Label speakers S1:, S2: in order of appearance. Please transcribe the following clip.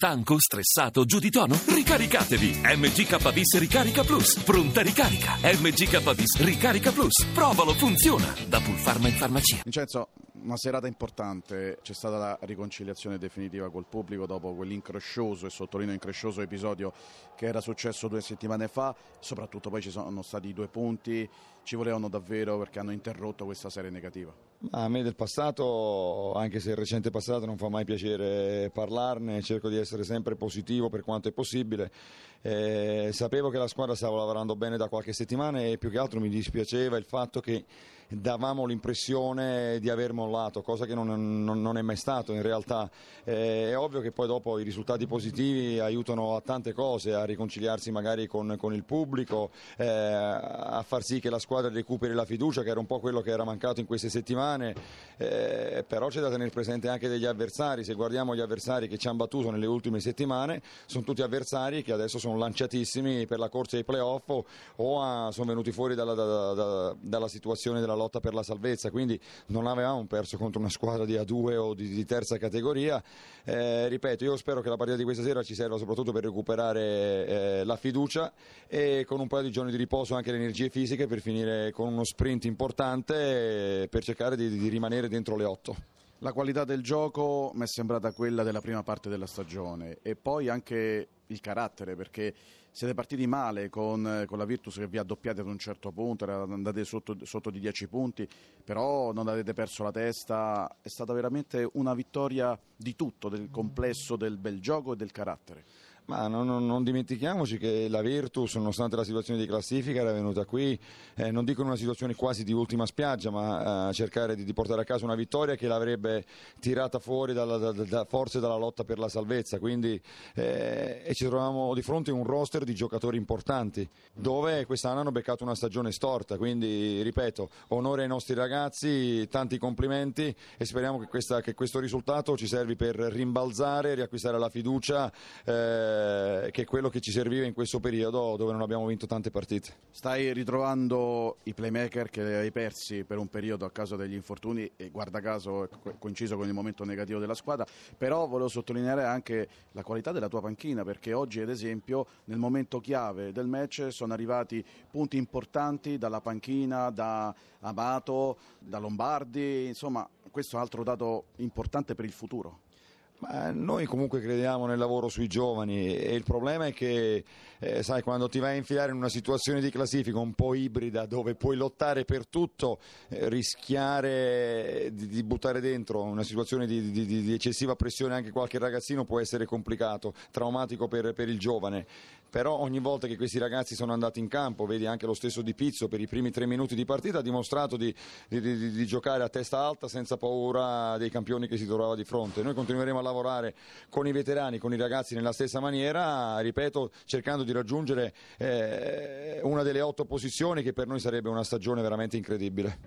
S1: Stanco, stressato, giù di tono? Ricaricatevi! MGK Bis Ricarica Plus. Pronta ricarica. MGK Bis Ricarica Plus. Provalo, funziona. Da Pulpharma in farmacia.
S2: Vincenzo, una serata importante, c'è stata la riconciliazione definitiva col pubblico dopo quell'increscioso e sottolineo increscioso episodio che era successo due settimane fa, soprattutto poi ci sono stati due punti, ci volevano davvero perché hanno interrotto questa serie negativa.
S3: A me del passato, anche se il recente passato non fa mai piacere parlarne, cerco di essere sempre positivo per quanto è possibile. Eh, sapevo che la squadra stava lavorando bene da qualche settimana e più che altro mi dispiaceva il fatto che davamo l'impressione di aver mollato, cosa che non, non, non è mai stato in realtà. Eh, è ovvio che poi dopo i risultati positivi aiutano a tante cose, a riconciliarsi magari con, con il pubblico, eh, a far sì che la squadra recuperi la fiducia, che era un po' quello che era mancato in queste settimane, eh, però c'è da tenere presente anche degli avversari, se guardiamo gli avversari che ci hanno battuto nelle ultime settimane, sono tutti avversari che adesso sono lanciatissimi per la corsa ai playoff o, o a, sono venuti fuori dalla, da, da, dalla situazione della lotta per la salvezza, quindi non avevamo perso contro una squadra di A2 o di, di terza categoria. Eh, ripeto, io spero che la partita di questa sera ci serva soprattutto per recuperare eh, la fiducia e con un paio di giorni di riposo anche le energie fisiche per finire con uno sprint importante eh, per cercare di, di rimanere dentro le otto.
S2: La qualità del gioco mi è sembrata quella della prima parte della stagione e poi anche il carattere perché siete partiti male con, con la Virtus che vi ha doppiati ad un certo punto, andate sotto, sotto di 10 punti, però non avete perso la testa, è stata veramente una vittoria di tutto, del complesso del bel gioco e del carattere.
S3: Ma non, non, dimentichiamoci che la Virtus, nonostante la situazione di classifica, era venuta qui, eh, non dico in una situazione quasi di ultima spiaggia, ma eh, cercare di, di, portare a casa una vittoria che l'avrebbe tirata fuori dalla, da, da, forse dalla lotta per la salvezza. Quindi, eh, e ci troviamo di fronte a un roster di giocatori importanti, dove quest'anno hanno beccato una stagione storta. Quindi, ripeto, onore ai nostri ragazzi, tanti complimenti e speriamo che, questa, che questo risultato ci servi per rimbalzare, riacquistare la fiducia. Eh, che è quello che ci serviva in questo periodo dove non abbiamo vinto tante partite.
S2: Stai ritrovando i playmaker che hai persi per un periodo a causa degli infortuni e guarda caso è coinciso con il momento negativo della squadra, però volevo sottolineare anche la qualità della tua panchina perché oggi ad esempio nel momento chiave del match sono arrivati punti importanti dalla panchina, da Amato, da Lombardi, insomma questo è un altro dato importante per il futuro.
S3: Ma noi comunque crediamo nel lavoro sui giovani e il problema è che, eh, sai, quando ti vai a infilare in una situazione di classifica un po' ibrida dove puoi lottare per tutto, eh, rischiare di, di, buttare dentro una situazione di, di, di, eccessiva pressione anche qualche ragazzino può essere complicato, traumatico per, per, il giovane. Però ogni volta che questi ragazzi sono andati in campo, vedi anche lo stesso Di Pizzo per i primi tre minuti di partita, ha dimostrato di, giocare a testa alta senza paura dei campioni che si trovava di fronte. Noi continueremo a lavorare con i veterani, con i ragazzi nella stessa maniera, ripeto, cercando di raggiungere eh, una delle otto posizioni che per noi sarebbe una stagione veramente incredibile.